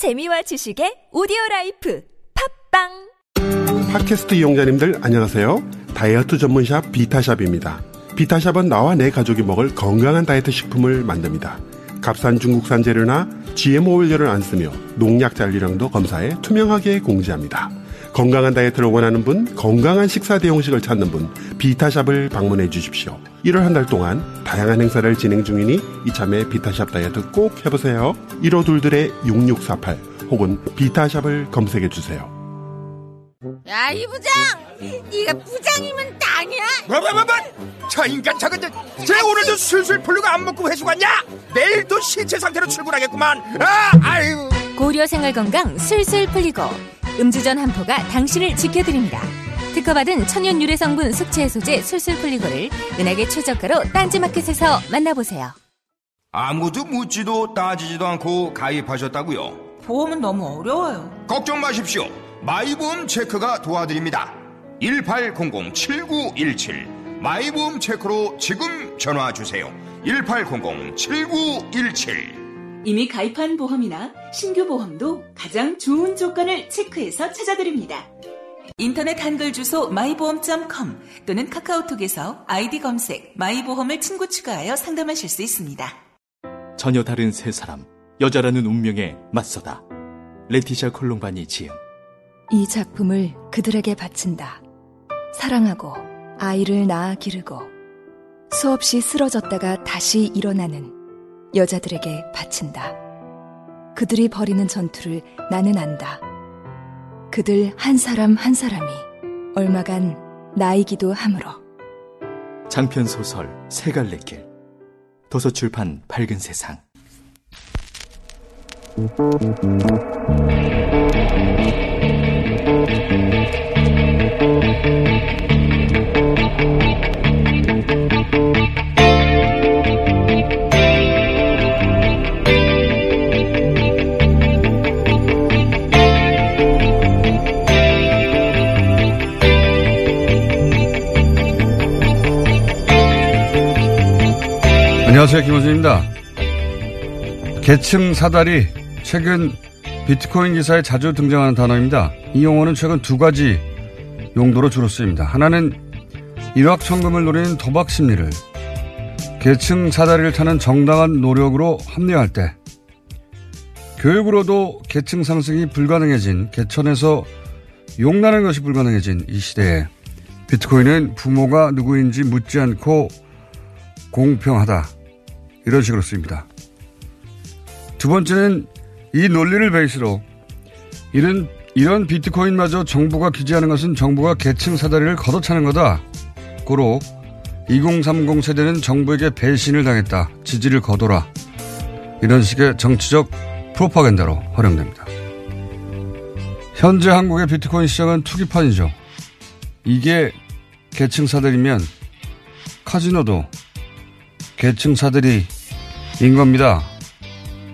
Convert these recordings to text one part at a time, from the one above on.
재미와 지식의 오디오 라이프 팟빵 팟캐스트 이용자님들 안녕하세요. 다이어트 전문샵 비타샵입니다. 비타샵은 나와 내 가족이 먹을 건강한 다이어트 식품을 만듭니다. 값싼 중국산 재료나 GMO 원료를 안 쓰며 농약 잔류량도 검사해 투명하게 공지합니다. 건강한 다이어트를 원하는 분, 건강한 식사 대용식을 찾는 분, 비타샵을 방문해 주십시오. 1월 한 달 동안 다양한 행사를 진행 중이니 이참에 비타샵 다이어트 꼭 해보세요. 1호둘들의 6648 혹은 비타샵을 검색해 주세요. 야, 이 부장! 네가 부장이면 땅이야? 뭐뭐뭐뭐 저 인간 저거 저, 쟤 오늘도 술술 풀리고 안 먹고 회식 왔냐 내일도 신체 상태로 출근하겠구만 아 아유 고려 생활 건강 술술 풀리고 음주전 한포가 당신을 지켜드립니다. 특허받은 천연 유래 성분 숙취 해소제 술술 풀리고를 은하계 최저가로 딴지마켓에서 만나보세요. 아무도 묻지도 따지지도 않고 가입하셨다고요 보험은 너무 어려워요. 걱정 마십시오 마이보험 체크가 도와드립니다 1800-7917 마이보험 체크로 지금 전화 주세요 1800-7917 이미 가입한 보험이나 신규 보험도 가장 좋은 조건을 체크해서 찾아드립니다. 인터넷 한글 주소 마이보험.com 또는 카카오톡에서 아이디 검색 마이보험을 친구 추가하여 상담하실 수 있습니다. 전혀 다른 세 사람, 여자라는 운명에 맞서다. 레티샤 콜롬바니 지음. 이 작품을 그들에게 바친다. 사랑하고 아이를 낳아 기르고 수없이 쓰러졌다가 다시 일어나는 여자들에게 바친다. 그들이 벌이는 전투를 나는 안다. 그들 한 사람 한 사람이 얼마간 나이기도 하므로 장편 소설 세 갈래 길. 도서출판 밝은 세상. 안녕하세요. 김원준입니다. 계층 사다리, 최근 비트코인 기사에 자주 등장하는 단어입니다. 이 용어는 최근 두 가지 용도로 주로 쓰입니다. 하나는 일확천금을 노리는 도박 심리를 계층 사다리를 타는 정당한 노력으로 합리화할 때 교육으로도 계층 상승이 불가능해진 개천에서 용나는 것이 불가능해진 이 시대에 비트코인은 부모가 누구인지 묻지 않고 공평하다. 이런 식으로 쓰입니다. 두 번째는 이 논리를 베이스로 이런, 이런 비트코인마저 정부가 규제하는 것은 정부가 계층 사다리를 걷어차는 거다. 고로 2030 세대는 정부에게 배신을 당했다. 지지를 거둬라. 이런 식의 정치적 프로파간다로 활용됩니다. 현재 한국의 비트코인 시장은 투기판이죠. 이게 계층 사다리면 카지노도 계층 사다리인 겁니다.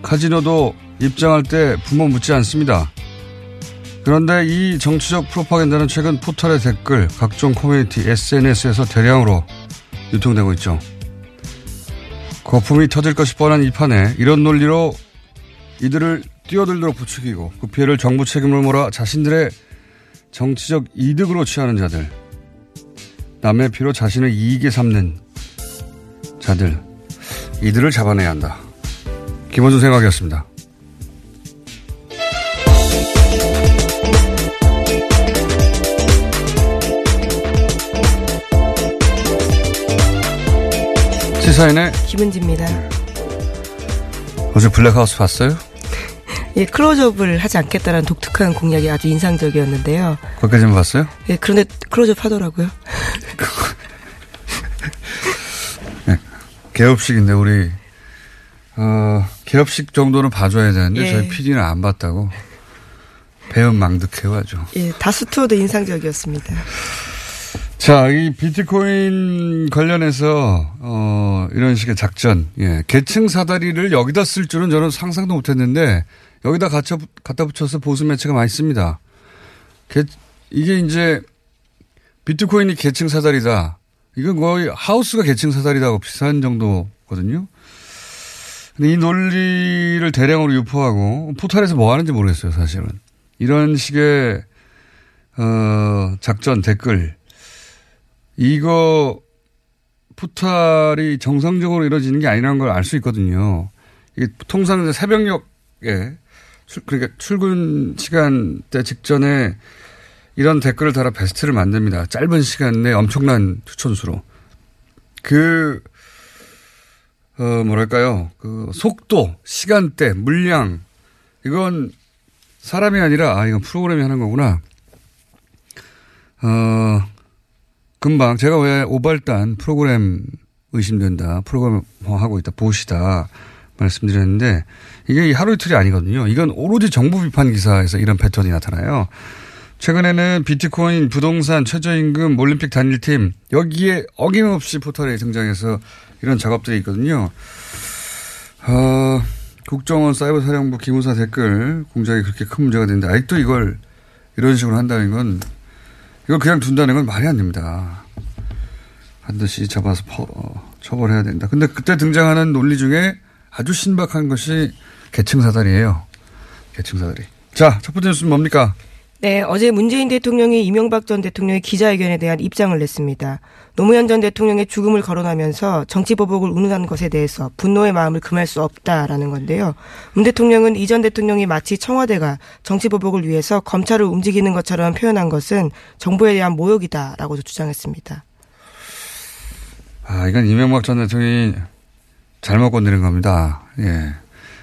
카지노도 입장할 때 부모 묻지 않습니다. 그런데 이 정치적 프로파간다는 최근 포털의 댓글, 각종 커뮤니티, SNS에서 대량으로 유통되고 있죠. 거품이 터질 것이 뻔한 이 판에 이런 논리로 이들을 뛰어들도록 부추기고 그 피해를 정부 책임을 몰아 자신들의 정치적 이득으로 취하는 자들, 남의 피로 자신의 이익에 삼는 자들, 이들을 잡아내야 한다. 김원준 생각이었습니다. 시사인의 김은지입니다. 어제 블랙하우스 봤어요? 예, 클로즈업을 하지 않겠다는 독특한 공약이 아주 인상적이었는데요. 거기까지만 봤어요? 예, 그런데 클로즈업 하더라고요. 네, 개업식인데 우리 어, 개업식 정도는 봐줘야 되는데 예. 저희 PD는 안 봤다고 배은 망득해가지고. 예, 다스투어도 인상적이었습니다. 자, 이 비트코인 관련해서 어, 이런 식의 작전, 예, 계층 사다리를 여기다 쓸 줄은 저는 상상도 못했는데 여기다 갖다, 갖다 붙여서 보수 매체가 많이 씁니다. 게, 이게 이제 비트코인이 계층 사다리다. 이건 거의 하우스가 계층 사다리다고 비슷한 정도거든요. 근데 이 논리를 대량으로 유포하고 포털에서 뭐 하는지 모르겠어요, 사실은. 이런 식의 어, 작전 댓글 이거 포탈이 정상적으로 이루어지는 게 아니라는 걸 알 수 있거든요. 이게 통상 새벽녘에 출, 그러니까 출근 시간대 직전에 이런 댓글을 달아 베스트를 만듭니다. 짧은 시간 내에 엄청난 추천수로. 그, 어, 뭐랄까요. 그 속도, 시간대, 물량. 이건 사람이 아니라, 아, 이건 프로그램이 하는 거구나. 어, 금방 제가 왜 오발단 프로그램 의심된다. 프로그램 하고 있다. 보시다. 말씀드렸는데 이게 하루 이틀이 아니거든요. 이건 오로지 정부 비판 기사에서 이런 패턴이 나타나요. 최근에는 비트코인, 부동산, 최저임금, 올림픽 단일팀 여기에 어김없이 포털에 등장해서 이런 작업들이 있거든요. 어, 국정원 사이버 사령부 기무사 댓글 공작이 그렇게 큰 문제가 되는데 아직도 이걸 이런 식으로 한다는 건 이걸 그냥 둔다는 건 말이 안 됩니다. 반드시 잡아서 퍼, 어, 처벌해야 된다. 근데 그때 등장하는 논리 중에 아주 신박한 것이 계층 사다리예요. 계층 사다리. 자, 첫 번째 뉴스는 뭡니까? 네, 어제 문재인 대통령이 이명박 전 대통령의 기자회견에 대한 입장을 냈습니다. 노무현 전 대통령의 죽음을 거론하면서 정치보복을 운운한 것에 대해서 분노의 마음을 금할 수 없다라는 건데요. 문 대통령은 이전 대통령이 마치 청와대가 정치보복을 위해서 검찰을 움직이는 것처럼 표현한 것은 정부에 대한 모욕이다라고 주장했습니다. 아, 이건 이명박 전 대통령이 잘못 건드린 겁니다. 예.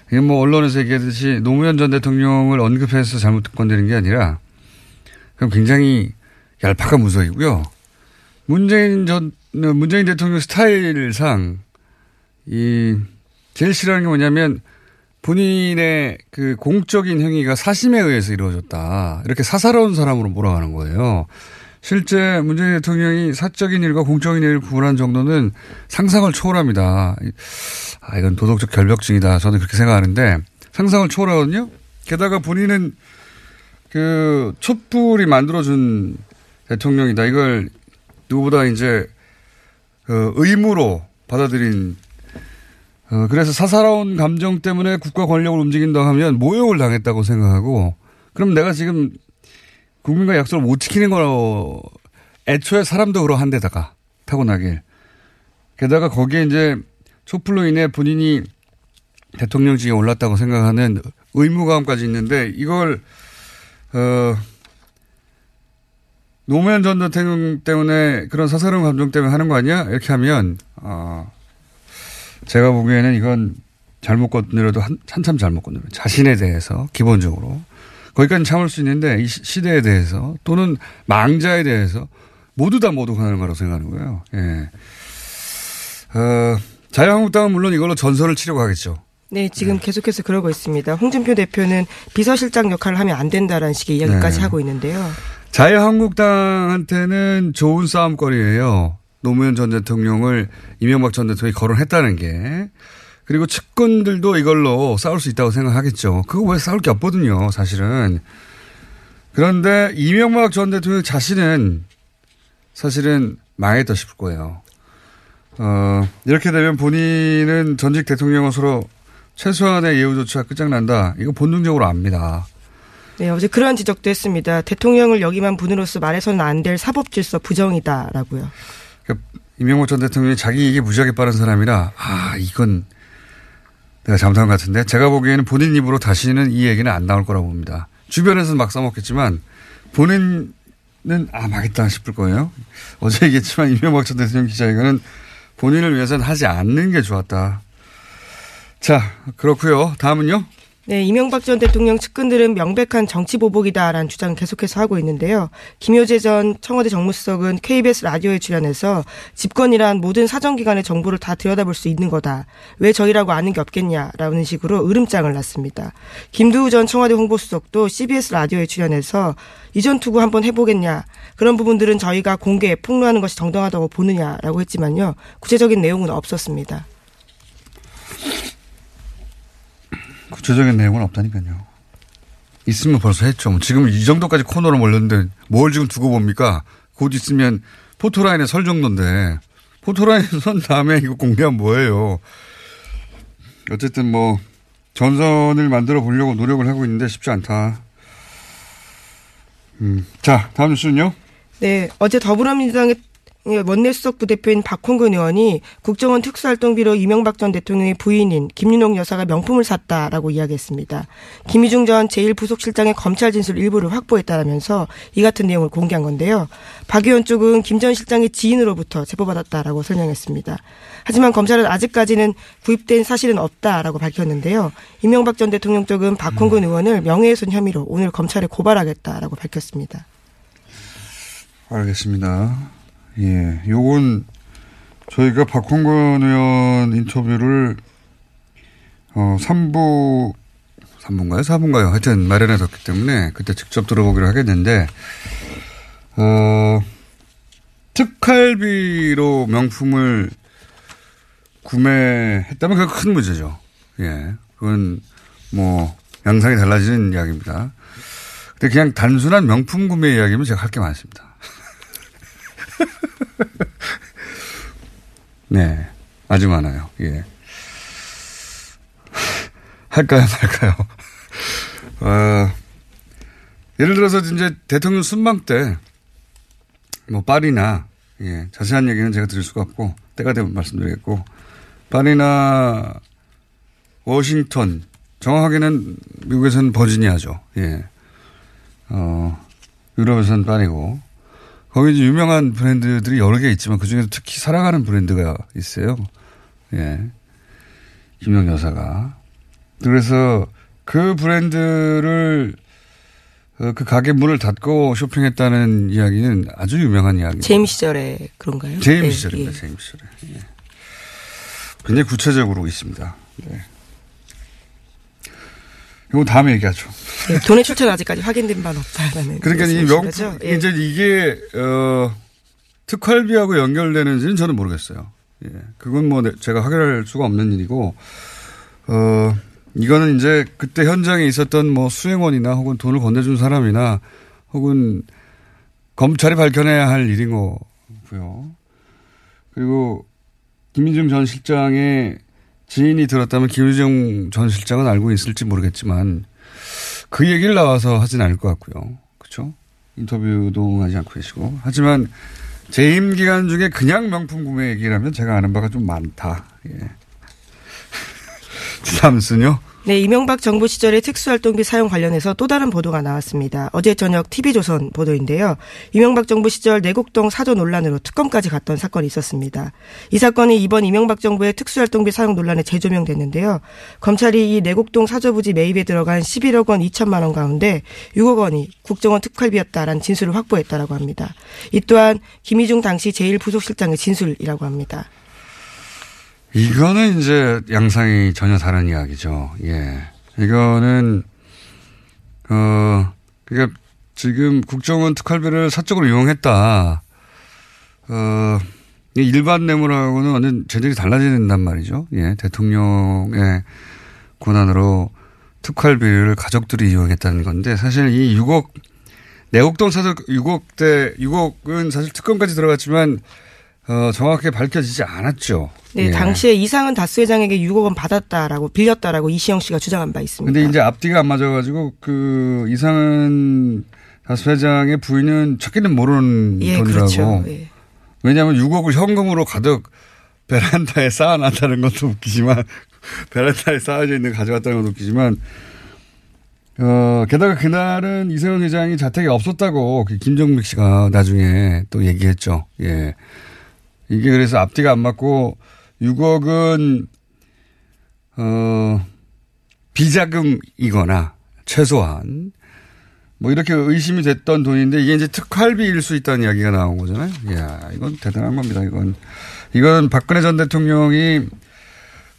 이게 뭐 언론에서 얘기하듯이 노무현 전 대통령을 언급해서 잘못 건드린 게 아니라 그럼 굉장히 얄팍한 무속이고요. 문재인 전, 문재인 대통령 스타일상 이 제일 싫어하는 게 뭐냐면 본인의 그 공적인 행위가 사심에 의해서 이루어졌다. 이렇게 사사로운 사람으로 몰아가는 거예요. 실제 문재인 대통령이 사적인 일과 공적인 일을 구분한 정도는 상상을 초월합니다. 아, 이건 도덕적 결벽증이다. 저는 그렇게 생각하는데 상상을 초월하거든요. 게다가 본인은 그 촛불이 만들어준 대통령이다. 이걸 누구보다 이제 그 의무로 받아들인 어, 그래서 사사로운 감정 때문에 국가 권력을 움직인다 하면 모욕을 당했다고 생각하고 그럼 내가 지금 국민과 약속을 못 지키는 거로 애초에 사람도 그러한 데다가 타고나길. 게다가 거기에 이제 촛불로 인해 본인이 대통령직에 올랐다고 생각하는 의무감까지 있는데 이걸 어 노무현 전 대통령 때문에 그런 사사로운 감정 때문에 하는 거 아니야? 이렇게 하면 어 제가 보기에는 이건 잘못 건드려도 한, 한참 잘못 건드려. 자신에 대해서 기본적으로 거기까지 참을 수 있는데 이 시대에 대해서 또는 망자에 대해서 모두 다 모독하는 거라고 생각하는 거예요. 예. 어, 자유한국당은 물론 이걸로 전설을 치려고 하겠죠. 네, 지금 네. 계속해서 그러고 있습니다. 홍준표 대표는 비서실장 역할을 하면 안 된다라는 식의 이야기까지 네. 하고 있는데요. 자유한국당한테는 좋은 싸움거리예요. 노무현 전 대통령을 이명박 전 대통령이 거론했다는 게. 그리고 측근들도 이걸로 싸울 수 있다고 생각하겠죠. 그거 왜 싸울 게 없거든요, 사실은. 그런데 이명박 전 대통령 자신은 사실은 망했다 싶을 거예요. 어, 이렇게 되면 본인은 전직 대통령으로 최소한의 예우조차 끝장난다. 이거 본능적으로 압니다. 네, 어제 그러한 지적도 했습니다. 대통령을 여기만 분으로서 말해서는 안 될 사법 질서 부정이다라고요. 그러니까 이명박 전 대통령이 자기 이게 무지하게 빠른 사람이라 아 이건 내가 잘못한 것 같은데 제가 보기에는 본인 입으로 다시는 이 얘기는 안 나올 거라고 봅니다. 주변에서는 막 써먹겠지만 본인은 아 망했다 싶을 거예요. 어제 얘기했지만 이명박 전 대통령 기자회견은 본인을 위해서는 하지 않는 게 좋았다. 자 그렇고요. 다음은요. 네, 이명박 전 대통령 측근들은 명백한 정치 보복이다라는 주장을 계속해서 하고 있는데요. 김효재 전 청와대 정무수석은 KBS 라디오에 출연해서 집권이란 모든 사정기관의 정보를 다 들여다볼 수 있는 거다. 왜 저희라고 아는 게 없겠냐라는 식으로 으름장을 놨습니다. 김두우 전 청와대 홍보수석도 CBS 라디오에 출연해서 이전 투구 한번 해보겠냐. 그런 부분들은 저희가 공개에 폭로하는 것이 정당하다고 보느냐라고 했지만요. 구체적인 내용은 없었습니다. 구체적인 내용은 없다니까요. 있으면 벌써 했죠. 뭐 지금 이 정도까지 코너로 몰렸는데 뭘 지금 두고 봅니까? 곧 있으면 포토라인에 설 정도인데 포토라인에 선 다음에 이거 공개하면 뭐예요? 어쨌든 뭐 전선을 만들어 보려고 노력을 하고 있는데 쉽지 않다. 음. 자, 다음 뉴스는요? 네, 어제 더불어민주당의 원내수석 부대표인 박홍근 의원이 국정원 특수활동비로 이명박 전 대통령의 부인인 김윤옥 여사가 명품을 샀다라고 이야기했습니다. 김희중 전 제1부속실장의 검찰 진술 일부를 확보했다라면서 이 같은 내용을 공개한 건데요. 박 의원 쪽은 김 전 실장의 지인으로부터 제보받았다라고 설명했습니다. 하지만 검찰은 아직까지는 구입된 사실은 없다라고 밝혔는데요. 이명박 전 대통령 쪽은 박홍근 의원을 명예훼손 혐의로 오늘 검찰에 고발하겠다라고 밝혔습니다. 알겠습니다. 예, 요건 저희가 박홍근 의원 인터뷰를 어 3부 3부인가요? 4부인가요? 하여튼 마련해 뒀기 때문에 그때 직접 들어보기로 하겠는데 어 특활비로 명품을 구매했다면 그건 큰 문제죠. 예. 그건 뭐 양상이 달라지는 이야기입니다. 근데 그냥 단순한 명품 구매 이야기면 제가 할 게 많습니다. 네. 아주 많아요. 예. 할까요, 말까요? 어, 예를 들어서 이제 대통령 순방 때, 뭐, 파리나, 예, 자세한 얘기는 제가 드릴 수가 없고, 때가 되면 말씀드리겠고, 파리나 워싱턴, 정확하게는 미국에서는 버지니아죠. 예. 어, 유럽에서는 파리고, 거기 이제 유명한 브랜드들이 여러 개 있지만 그 중에서 특히 사랑하는 브랜드가 있어요. 예. 김영 여사가. 그래서 그 브랜드를 어, 그 가게 문을 닫고 쇼핑했다는 이야기는 아주 유명한 이야기입니다. 재임 시절에 그런가요? 재임 네, 시절입니다. 예. 재임 시절에. 예. 굉장히 구체적으로 있습니다. 이거 다음에 얘기하죠. 네, 돈의 출처는 아직까지 확인된 바는 없다라는. 그러니까 이 거죠? 예. 이제 이게, 어, 특활비하고 연결되는지는 저는 모르겠어요. 예. 그건 뭐 내- 제가 확인할 수가 없는 일이고, 어, 이거는 이제 그때 현장에 있었던 뭐 수행원이나 혹은 돈을 건네준 사람이나 혹은 검찰이 밝혀내야 할 일인 거고요. 그리고 김민중 전 실장의 지인이 들었다면 김유정 전 실장은 알고 있을지 모르겠지만 그 얘기를 나와서 하진 않을 것 같고요. 그렇죠? 인터뷰도 하지 않고 계시고. 하지만 재임 기간 중에 그냥 명품 구매 얘기라면 제가 아는 바가 좀 많다. 예. 다음은요. 네, 이명박 정부 시절의 특수활동비 사용 관련해서 또 다른 보도가 나왔습니다. 어제 저녁 TV조선 보도인데요. 이명박 정부 시절 내곡동 사저 논란으로 특검까지 갔던 사건이 있었습니다. 이 사건이 이번 이명박 정부의 특수활동비 사용 논란에 재조명됐는데요. 검찰이 이 내곡동 사저 부지 매입에 들어간 11억 원 2천만 원 가운데 6억 원이 국정원 특활비였다라는 진술을 확보했다라고 합니다. 이 또한 김희중 당시 제1부속실장의 진술이라고 합니다. 이거는 이제 양상이 전혀 다른 이야기죠. 예. 이거는, 어, 그러니까 지금 국정원 특활비를 사적으로 이용했다. 어, 이 일반 뇌물하고는 완전 재질이 달라진단 말이죠. 예. 대통령의 권한으로 특활비를 가족들이 이용했다는 건데 사실 이 6억, 내곡동 사적 6억 대, 6억은 사실 특검까지 들어갔지만 어, 정확하게 밝혀지지 않았죠. 네, 예. 당시에 이상은 다스 회장에게 6억 원 받았다라고 빌렸다라고 이시영 씨가 주장한 바 있습니다. 근데 이제 앞뒤가 안 맞아가지고 그 이상은 다스 회장의 부인은 찾기는 모르는 예, 돈이라고. 그렇죠. 예. 왜냐하면 6억을 현금으로 가득 베란다에 쌓아놨다는 것도 웃기지만 베란다에 쌓아져 있는 거 가져갔다는 것도 웃기지만 어 게다가 그날은 이세훈 회장이 자택에 없었다고 그 김정식 씨가 나중에 또 얘기했죠. 예. 이게 그래서 앞뒤가 안 맞고 6억은 어 비자금이거나 최소한 뭐 이렇게 의심이 됐던 돈인데 이게 이제 특활비일 수 있다는 이야기가 나온 거잖아요. 이야, 이건 대단한 겁니다. 이건 이건 박근혜 전 대통령이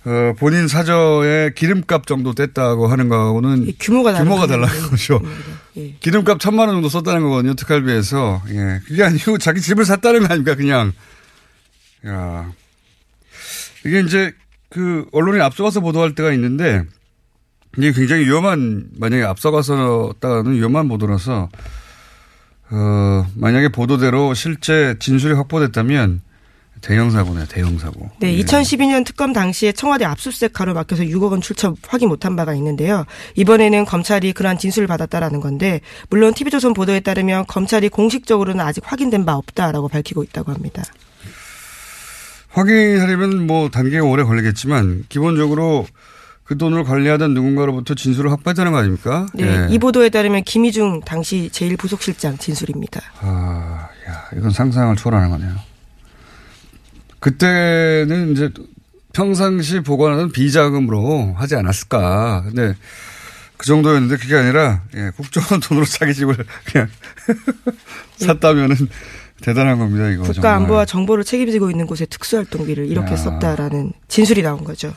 어, 본인 사저에 기름값 정도 뗐다고 하는 거하고는 규모가 다른 규모가 거죠. 달라는 거죠. 예. 기름값 천만 원 정도 썼다는 거거든요. 특활비에서. 예. 그게 아니고 자기 집을 샀다는 거 아닙니까? 그냥. 야. 이게 이제 그 언론이 앞서가서 보도할 때가 있는데 이게 굉장히 위험한 만약에 앞서가서다가는 위험한 보도라서 어 만약에 보도대로 실제 진술이 확보됐다면 대형 사고네요, 대형 사고. 네, 예. 2012년 특검 당시에 청와대 압수수색 가로막혀서 6억 원 출처 확인 못한 바가 있는데요. 이번에는 검찰이 그러한 진술을 받았다라는 건데 물론 TV조선 보도에 따르면 검찰이 공식적으로는 아직 확인된 바 없다라고 밝히고 있다고 합니다. 확인하려면 뭐 단계가 오래 걸리겠지만 기본적으로 그 돈을 관리하던 누군가로부터 진술을 확보했다는 거 아닙니까? 네, 예. 이 보도에 따르면 김희중 당시 제1부속실장 진술입니다. 아, 야, 이건 상상을 초월하는 거네요. 그때는 이제 평상시 보관하던 비자금으로 하지 않았을까. 근데 그 정도였는데 그게 아니라 예, 국정원 돈으로 자기 집을 그냥 샀다면은 대단한 겁니다. 이거 국가 정말. 안보와 정보를 책임지고 있는 곳에 특수활동비를 이렇게 야. 썼다라는 진술이 나온 거죠.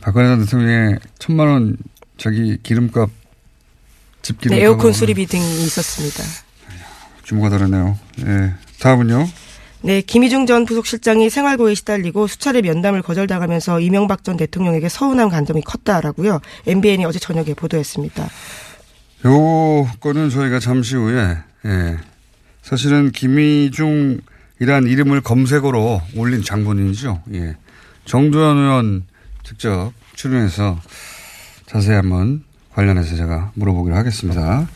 박근혜 전 대통령의 천만 원 자기 기름값 집 기름값 네, 에어컨 수리비 등이 있었습니다. 규모가 다르네요. 예. 다음은요. 네, 김희중 전 부속실장이 생활고에 시달리고 수차례 면담을 거절당하면서 이명박 전 대통령에게 서운한 감정이 컸다라고요. MBN이 어제 저녁에 보도했습니다. 요 거는 저희가 잠시 후에 예. 사실은 김희중이란 이름을 검색어로 올린 장본인이죠. 예. 정두현 의원 직접 출연해서 자세히 한번 관련해서 제가 물어보기로 하겠습니다.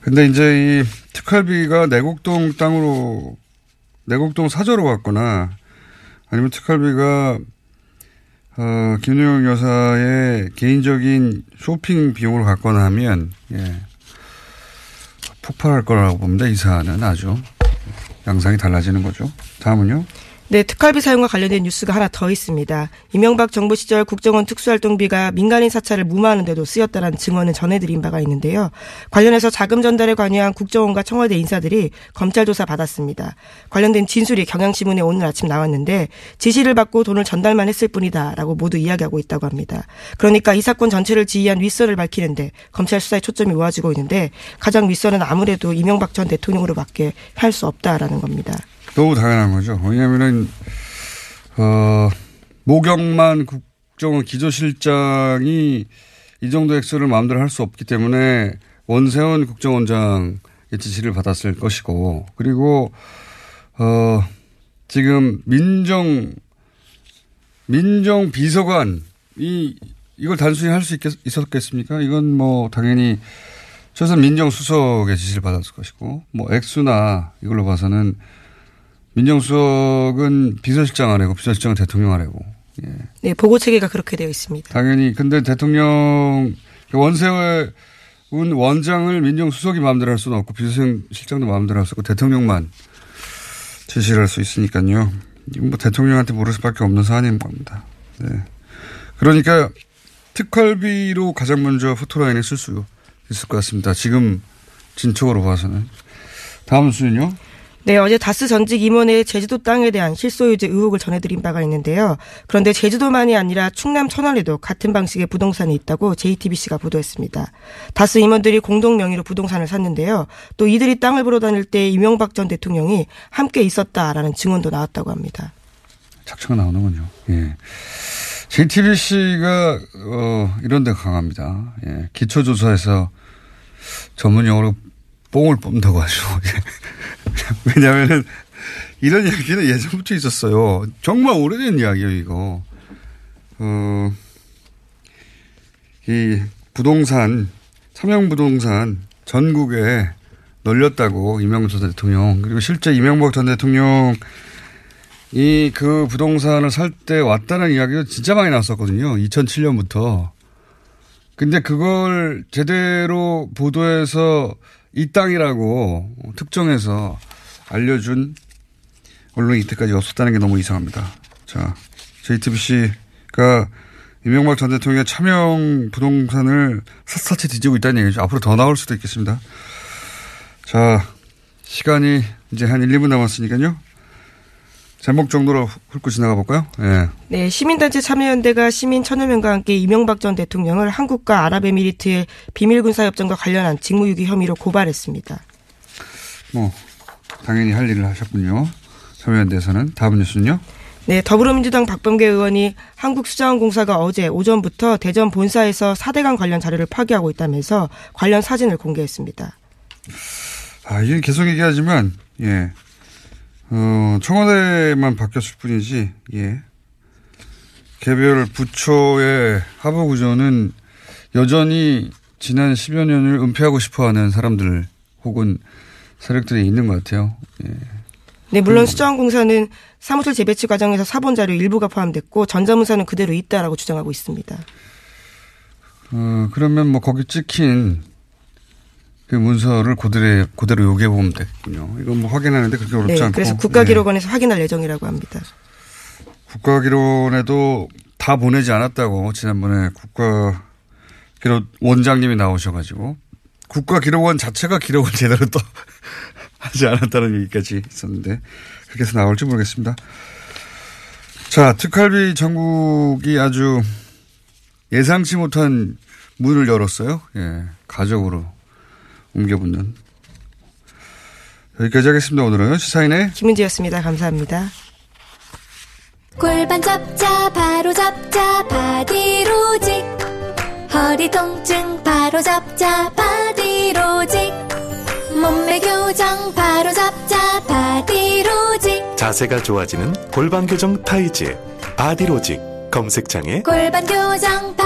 근데 이제 이 특활비가 내곡동 땅으로 내곡동 사저로 갔거나 아니면 특활비가 어, 김유영 여사의 개인적인 쇼핑 비용으로 갔거나 하면 예, 폭발할 거라고 봅니다. 이 사안은 아주 양상이 달라지는 거죠. 다음은요. 네, 특활비 사용과 관련된 뉴스가 하나 더 있습니다. 이명박 정부 시절 국정원 특수활동비가 민간인 사찰을 무마하는 데도 쓰였다는 증언을 전해드린 바가 있는데요. 관련해서 자금 전달에 관여한 국정원과 청와대 인사들이 검찰 조사 받았습니다. 관련된 진술이 경향신문에 오늘 아침 나왔는데 지시를 받고 돈을 전달만 했을 뿐이다라고 모두 이야기하고 있다고 합니다. 그러니까 이 사건 전체를 지휘한 윗선을 밝히는데 검찰 수사에 초점이 모아지고 있는데 가장 윗선은 아무래도 이명박 전 대통령으로밖에 할 수 없다라는 겁니다. 너무 당연한 거죠. 왜냐면은, 어, 모경만 국정원 기조실장이 이 정도 액수를 마음대로 할 수 없기 때문에 원세훈 국정원장의 지시를 받았을 것이고, 그리고, 어, 지금 민정, 민정 비서관이 이걸 단순히 할 수 있었겠습니까? 이건 뭐 당연히 최소한 민정수석의 지시를 받았을 것이고, 뭐 액수나 이걸로 봐서는 민정수석은 비서실장 아래고 비서실장은 대통령 아래고. 예. 네, 보고 체계가 그렇게 되어 있습니다. 당연히 근데 대통령 원세훈 원장을 민정수석이 마음대로 할 수는 없고 비서실장도 마음대로 할 수 없고 대통령만 지시를 할 수 있으니까요. 이건 뭐 대통령한테 물을 수밖에 없는 사안인 겁니다. 네. 그러니까 특활비로 가장 먼저 포토라인에 쓸 수 있을 것 같습니다. 지금 진척으로 봐서는. 다음 수는요? 네, 어제 다스 전직 임원의 제주도 땅에 대한 실소유주 의혹을 전해드린 바가 있는데요. 그런데 제주도만이 아니라 충남 천안에도 같은 방식의 부동산이 있다고 JTBC가 보도했습니다. 다스 임원들이 공동 명의로 부동산을 샀는데요. 또 이들이 땅을 보러 다닐 때 이명박 전 대통령이 함께 있었다라는 증언도 나왔다고 합니다. 착취가 나오는군요. 예. JTBC가, 어, 이런 데 강합니다. 예. 기초조사에서 전문 용어로 뽕을 뽑는다고 하죠. 예. 왜냐면은 이런 이야기는 예전부터 있었어요. 정말 오래된 이야기예요, 이거. 어, 이 부동산, 삼양부동산 전국에 널렸다고 이명박 전 대통령. 그리고 실제 이명박 전 대통령 이 그 부동산을 살 때 왔다는 이야기가 진짜 많이 나왔었거든요. 2007년부터. 근데 그걸 제대로 보도해서 이 땅이라고 특정해서 알려준 언론이 이때까지 없었다는 게 너무 이상합니다. 자, JTBC가 이명박 전 대통령의 차명 부동산을 샅샅이 뒤지고 있다는 얘기죠. 앞으로 더 나올 수도 있겠습니다. 자, 시간이 이제 한 1, 2분 남았으니까요. 제목 정도로 훑고 지나가 볼까요? 예. 네, 시민단체 참여연대가 시민 천여 명과 함께 이명박 전 대통령을 한국과 아랍에미리트의 비밀군사협정과 관련한 직무유기 혐의로 고발했습니다. 뭐, 당연히 할 일을 하셨군요. 참여연대에서는. 다음 뉴스는요? 네, 더불어민주당 박범계 의원이 한국수자원공사가 어제 오전부터 대전 본사에서 4대강 관련 자료를 파기하고 있다면서 관련 사진을 공개했습니다. 아, 이게 계속 얘기하지만, 예. 어, 청와대만 바뀌었을 뿐이지, 예. 개별 부처의 하부 구조는 여전히 지난 10여 년을 은폐하고 싶어 하는 사람들 혹은 세력들이 있는 것 같아요. 예. 네, 물론 수자원공사는 사무실 재배치 과정에서 사본 자료 일부가 포함됐고 전자문서는 그대로 있다라고 주장하고 있습니다. 어, 그러면 뭐 거기 찍힌 그 문서를 그대로, 그대로 요기해 보면 되겠군요. 이건 뭐 확인하는데 그렇게 어렵지 네, 않고. 그래서 국가기록원에서 네. 확인할 예정이라고 합니다. 국가기록원에도 다 보내지 않았다고 지난번에 국가기록 원장님이 나오셔가지고 국가기록원 자체가 기록을 제대로 또 하지 않았다는 얘기까지 있었는데 그렇게 해서 나올지 모르겠습니다. 자, 특활비 전국이 아주 예상치 못한 문을 열었어요. 예. 가족으로 옮겨붙는. 여기까지 하겠습니다. 오늘은 시사인의 김은지였습니다. 감사합니다. 골반 잡자 바로 잡자 바디로직 허리 통증 바로 잡자 바디로직 몸매 교정 바로 잡자 바디로직 자세가 좋아지는 골반 교정 타이즈 바디로직 검색창에 골반 교정 바디로직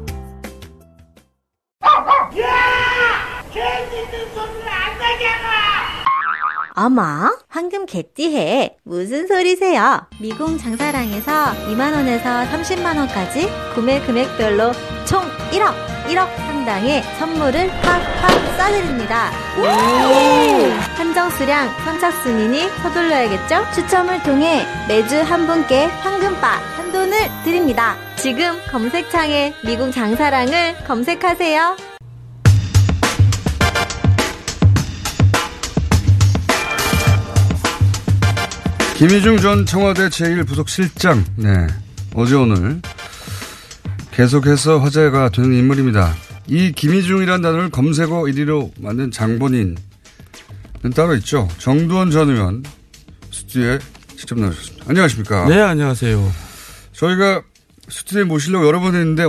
어머, 황금 개띠해. 무슨 소리세요? 미궁 장사랑에서 2만원에서 30만원까지 구매 금액별로 총 1억, 1억 상당의 선물을 팍팍 쏴드립니다. 한정 수량 선착순이니 서둘러야겠죠? 추첨을 통해 매주 한 분께 황금바 한 돈을 드립니다. 지금 검색창에 미궁 장사랑을 검색하세요. 김희중 전 청와대 제1부속실장, 네. 어제 오늘 계속해서 화제가 되는 인물입니다. 이 김희중이라는 단어를 검색어 1위로 만든 장본인은 따로 있죠. 정두원 전 의원 스튜디오에 직접 나오셨습니다. 안녕하십니까. 네, 안녕하세요. 저희가 스튜디오에 모시려고 여러 번 했는데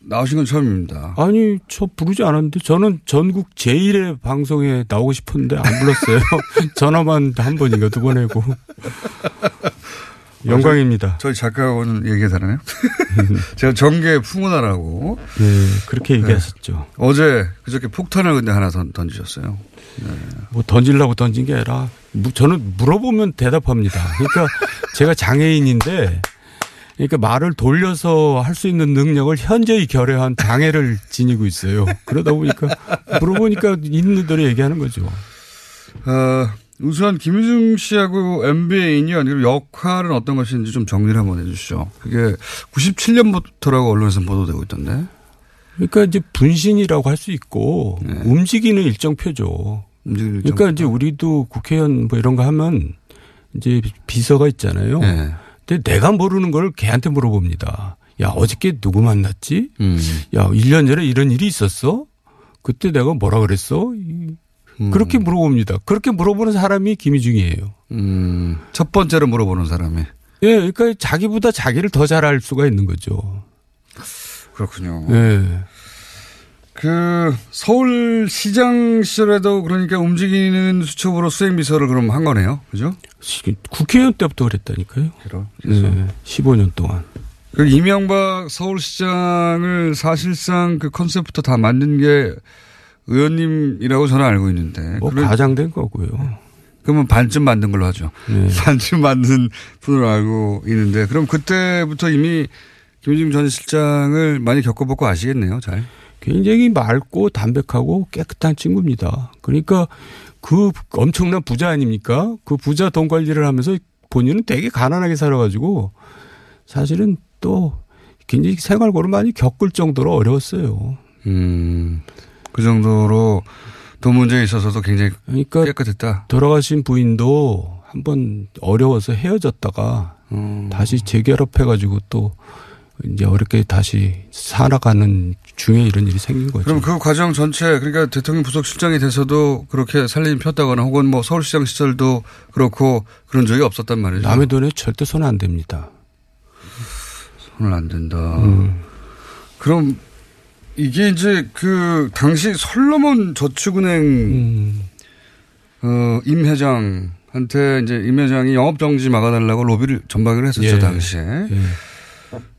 나오신 건 처음입니다. 아니, 저 부르지 않았는데 저는 전국 제1의 방송에 나오고 싶었는데 안 불렀어요. 전화만 한 번인가 두번 하고. 영광입니다. 저희 작가하고는 얘기가 다르네요. 제가 정계 풍운하라고. 네, 그렇게 얘기하셨죠. 네. 어제 그저께 폭탄을 근데 하나 던, 던지셨어요. 네. 뭐 던지려고 던진 게 아니라 저는 물어보면 대답합니다. 그러니까 제가 장애인인데 그러니까 말을 돌려서 할 수 있는 능력을 현저히 결여한 장애를 지니고 있어요. 그러다 보니까 물어보니까 있는 대로 얘기하는 거죠. 어, 우선 김유중 씨하고 MB의 인연 그리고 역할은 어떤 것인지 좀 정리를 한번 해주시죠. 그게 97년부터라고 언론에서 보도되고 있던데. 그러니까 이제 분신이라고 할 수 있고 네. 움직이는 일정표죠. 움직이는 일정표. 그러니까 이제 우리도 국회의원 뭐 이런 거 하면 이제 비서가 있잖아요. 네. 근데 내가 모르는 걸 걔한테 물어봅니다. 야, 어저께 누구 만났지? 음. 야, 1년 전에 이런 일이 있었어? 그때 내가 뭐라 그랬어? 음. 그렇게 물어봅니다. 그렇게 물어보는 사람이 김희중이에요. 음. 첫 번째로 물어보는 사람이. 예, 그러니까 자기보다 자기를 더 잘 알 수가 있는 거죠. 그렇군요. 예. 그 서울시장 시절에도 그러니까 움직이는 수첩으로 수행 비서를 그럼 한 거네요, 그죠? 국회의원 때부터 그랬다니까요. 그래서 네, 15년 동안. 그 이명박 서울시장을 사실상 그 컨셉부터 다 만든 게 의원님이라고 저는 알고 있는데. 뭐 과장된 거고요. 그러면 반쯤 만든 걸로 하죠. 네. 반쯤 만든 분으로 알고 있는데 그럼 그때부터 이미 김희중 전 실장을 많이 겪어보고 아시겠네요, 잘. 굉장히 맑고 담백하고 깨끗한 친구입니다. 그러니까 그 엄청난 부자 아닙니까? 그 부자 돈 관리를 하면서 본인은 되게 가난하게 살아가지고 사실은 또 굉장히 생활고를 많이 겪을 정도로 어려웠어요. 음, 그 정도로 돈 문제에 있어서도 굉장히 그러니까 깨끗했다. 돌아가신 부인도 한번 어려워서 헤어졌다가 음. 다시 재결합해가지고 또 이제 어렵게 다시 살아가는 중에 이런 일이 생긴 거죠. 그럼 그 과정 전체 그러니까 대통령 부속실장이 돼서도 그렇게 살림이 폈다거나 혹은 뭐 서울시장 시절도 그렇고 그런 적이 없었단 말이죠. 남의 돈에 절대 손안 댑니다. 손을 안 댄다. 음. 그럼 이게 이제 그 당시 솔로몬 저축은행 음. 어, 임 회장한테 이제 임 회장이 영업 정지 막아달라고 로비를 전박을 했었죠 예. 당시에. 예.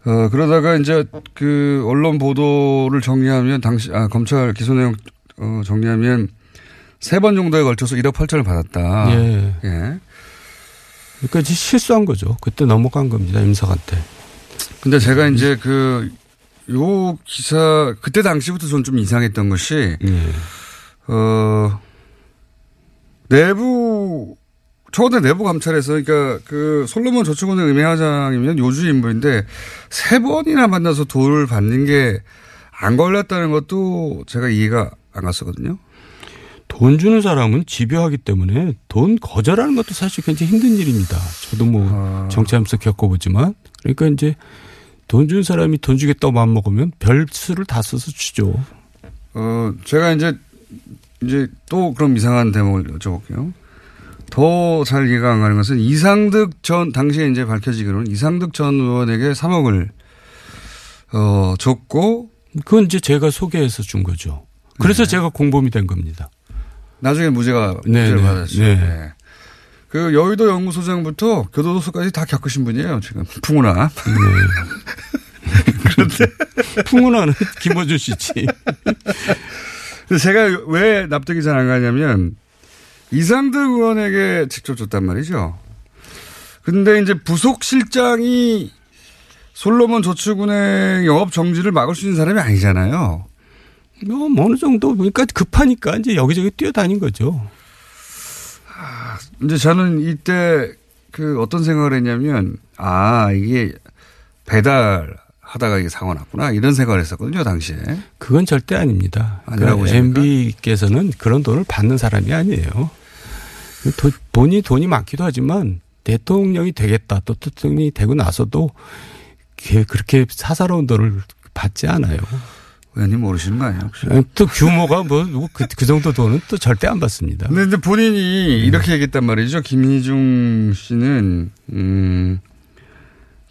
어, 그러다가 이제 그 언론 보도를 정리하면 당시, 아, 검찰 기소 내용, 어, 정리하면 세 번 정도에 걸쳐서 1억 8천을 받았다. 예. 예. 그러니까 이제 실수한 거죠. 그때 넘어간 겁니다. 임석한테. 근데 제가 이제 그, 요 기사, 그때 당시부터 전좀 이상했던 것이, 예. 어, 내부, 청와대 내부 감찰에서, 그러니까 그 솔로몬 저축은행 임회장이면 요주 인물인데, 세 번이나 만나서 돈을 받는 게 안 걸렸다는 것도 제가 이해가 안 갔었거든요. 돈 주는 사람은 집요하기 때문에 돈 거절하는 것도 사실 굉장히 힘든 일입니다. 저도 뭐 아. 정치하면서 겪어보지만 그러니까 이제 돈 주는 사람이 돈 주겠다고 마음 먹으면 별 수를 다 써서 주죠. 어, 제가 이제, 이제 또 그럼 이상한 대목을 여쭤볼게요. 더 잘 이해가 안 가는 것은 이상득 전, 당시에 이제 밝혀지기로는 이상득 전 의원에게 3억을, 어, 줬고. 그건 이제 제가 소개해서 준 거죠. 그래서 제가 공범이 된 겁니다. 나중에 무죄가, 네, 무죄를 네, 받았죠. 네. 네. 그 여의도 연구소장부터 교도소까지 다 겪으신 분이에요, 지금. 풍우나. 풍운하는 김어준 씨지. 제가 왜 납득이 잘 안 가냐면 이상득 의원에게 직접 줬단 말이죠. 근데 이제 부속 실장이 솔로몬 저축은행 영업 정지를 막을 수 있는 사람이 아니잖아요. 뭐 어느 정도 그러니까 급하니까 이제 여기저기 뛰어다닌 거죠. 이제 저는 이때 그 어떤 생각을 했냐면 아 이게 배달 하다가 이게 사고 났구나 이런 생각을 했었거든요 당시에. 그건 절대 아닙니다. 아니라고 그러니까 MB께서는 그런 돈을 받는 사람이 아니에요. 도, 본인이 돈이 많기도 하지만 대통령이 되겠다 또 대통령이 되고 나서도 그렇게 사사로운 돈을 받지 않아요. 의원님 모르시는 거 아니에요? 혹시? 또 규모가 뭐 그 그 정도 돈은 또 절대 안 받습니다. 근데 이제 본인이 이렇게 얘기했단 말이죠. 김희중 씨는 음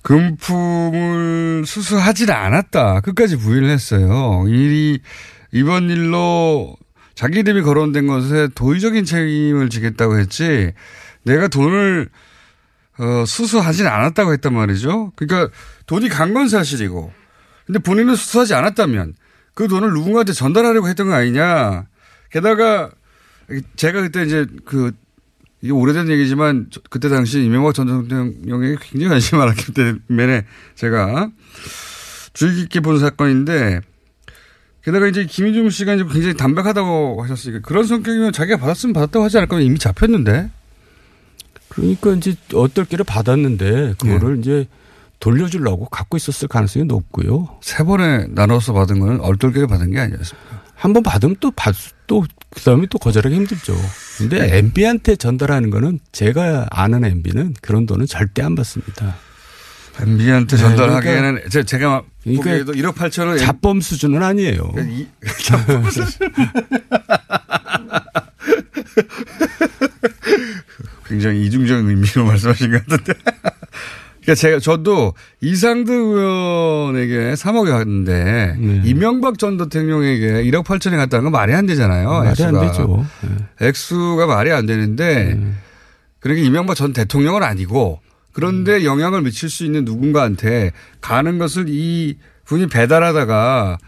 금품을 수수하지는 않았다. 끝까지 부인을 했어요. 일이 이번 일로 자기 이름이 거론된 것에 도의적인 책임을 지겠다고 했지 내가 돈을 어, 수수하진 않았다고 했단 말이죠. 그러니까 돈이 간 건 사실이고 근데 본인은 수수하지 않았다면 그 돈을 누군가한테 전달하려고 했던 거 아니냐. 게다가 제가 그때 이제 그 이게 오래된 얘기지만 저- 그때 당시 이명박 전 대통령에게 굉장히 관심이 많았기 때문에 제가 주의 깊게 본 사건인데 게다가 이제 김희중 씨가 이제 굉장히 담백하다고 하셨으니까 그런 성격이면 자기가 받았으면 받았다고 하지 않을까 이미 잡혔는데 그러니까 이제 어떨 길을 받았는데 그거를 네. 이제 돌려주려고 갖고 있었을 가능성이 높고요. 세 번에 나눠서 받은 거는 얼떨결에 받은 게 아니었습니까? 한 번 받으면 또 받, 또, 그 다음에 또 거절하기 힘들죠. 근데 네. MB한테 전달하는 거는 제가 아는 MB는 그런 돈은 절대 안 받습니다. MB한테 네, 전달하기에는 그러니까- 제- 제가 보기에도 1억 8천원 자범 수준은 아니에요. 이, 자범 수준. 굉장히 이중적인 의미로 말씀하신 것 같은데. 그러니까 제가 저도 이상득 의원에게 3억이 갔는데 네. 이명박 전 대통령에게 1억 8천이 갔다는 건 말이 안 되잖아요. 말이 안 액수가. 되죠. 네. 액수가 말이 안 되는데 그러니까 이명박 전 대통령은 아니고 그런데 음. 영향을 미칠 수 있는 누군가한테 가는 것을 이 분이 배달하다가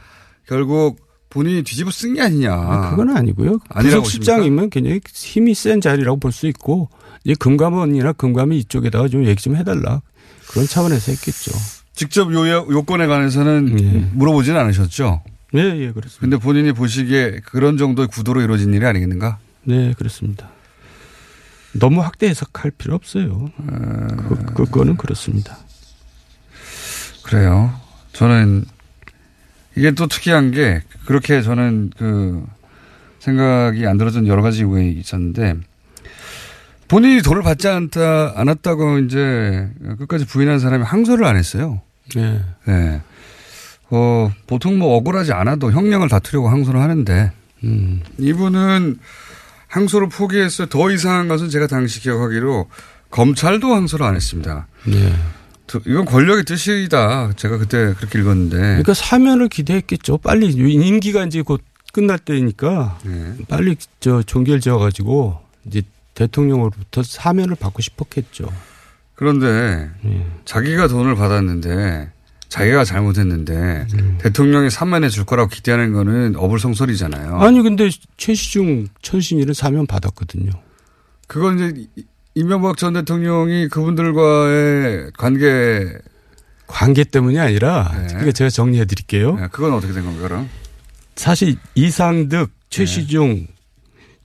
결국 본인이 뒤집어 쓴 게 아니냐. 그건 아니고요. 아니라고 부속실장이면 굉장히 힘이 센 자리라고 볼 수 있고 이제 금감원이나 금감이 이쪽에다가 좀 얘기 좀 해달라 그런 차원에서 했겠죠. 직접 요, 요건에 관해서는 물어보지는 않으셨죠? 네, 예, 그렇습니다. 근데 본인이 보시기에 그런 정도의 구도로 이루어진 일이 아니겠는가? 네, 그렇습니다. 너무 확대 해석할 필요 없어요. 그, 그거는 그렇습니다. 그래요. 저는 이게 또 특이한 게 그렇게 저는 그 생각이 안 들어준 여러 가지 이유가 있었는데 본인이 돈을 받지 않다, 않았다고 이제 끝까지 부인한 사람이 항소를 안 했어요. 네. 네. 어, 보통 뭐 억울하지 않아도 형량을 다투려고 항소를 하는데, 음. 이분은 항소를 포기했어요. 더 이상한 것은 제가 당시 기억하기로 검찰도 항소를 안 했습니다. 네. 이건 권력의 뜻이다. 제가 그때 그렇게 읽었는데. 그러니까 사면을 기대했겠죠. 빨리 임기가 이제 곧 끝날 때니까 네. 빨리 저 종결 지어가지고 이제 대통령으로부터 사면을 받고 싶었겠죠. 그런데 네. 자기가 돈을 받았는데 자기가 잘못했는데 음. 대통령이 사면해 줄 거라고 기대하는 거는 어불성설이잖아요. 아니 근데 최시중 천신일은 사면 받았거든요. 그건 이제 이명박 전 대통령이 그분들과의 관계 관계 때문이 아니라 네. 그러니까 제가 정리해 드릴게요. 네, 그건 어떻게 된 겁니까, 그럼? 사실 이상득, 최시중,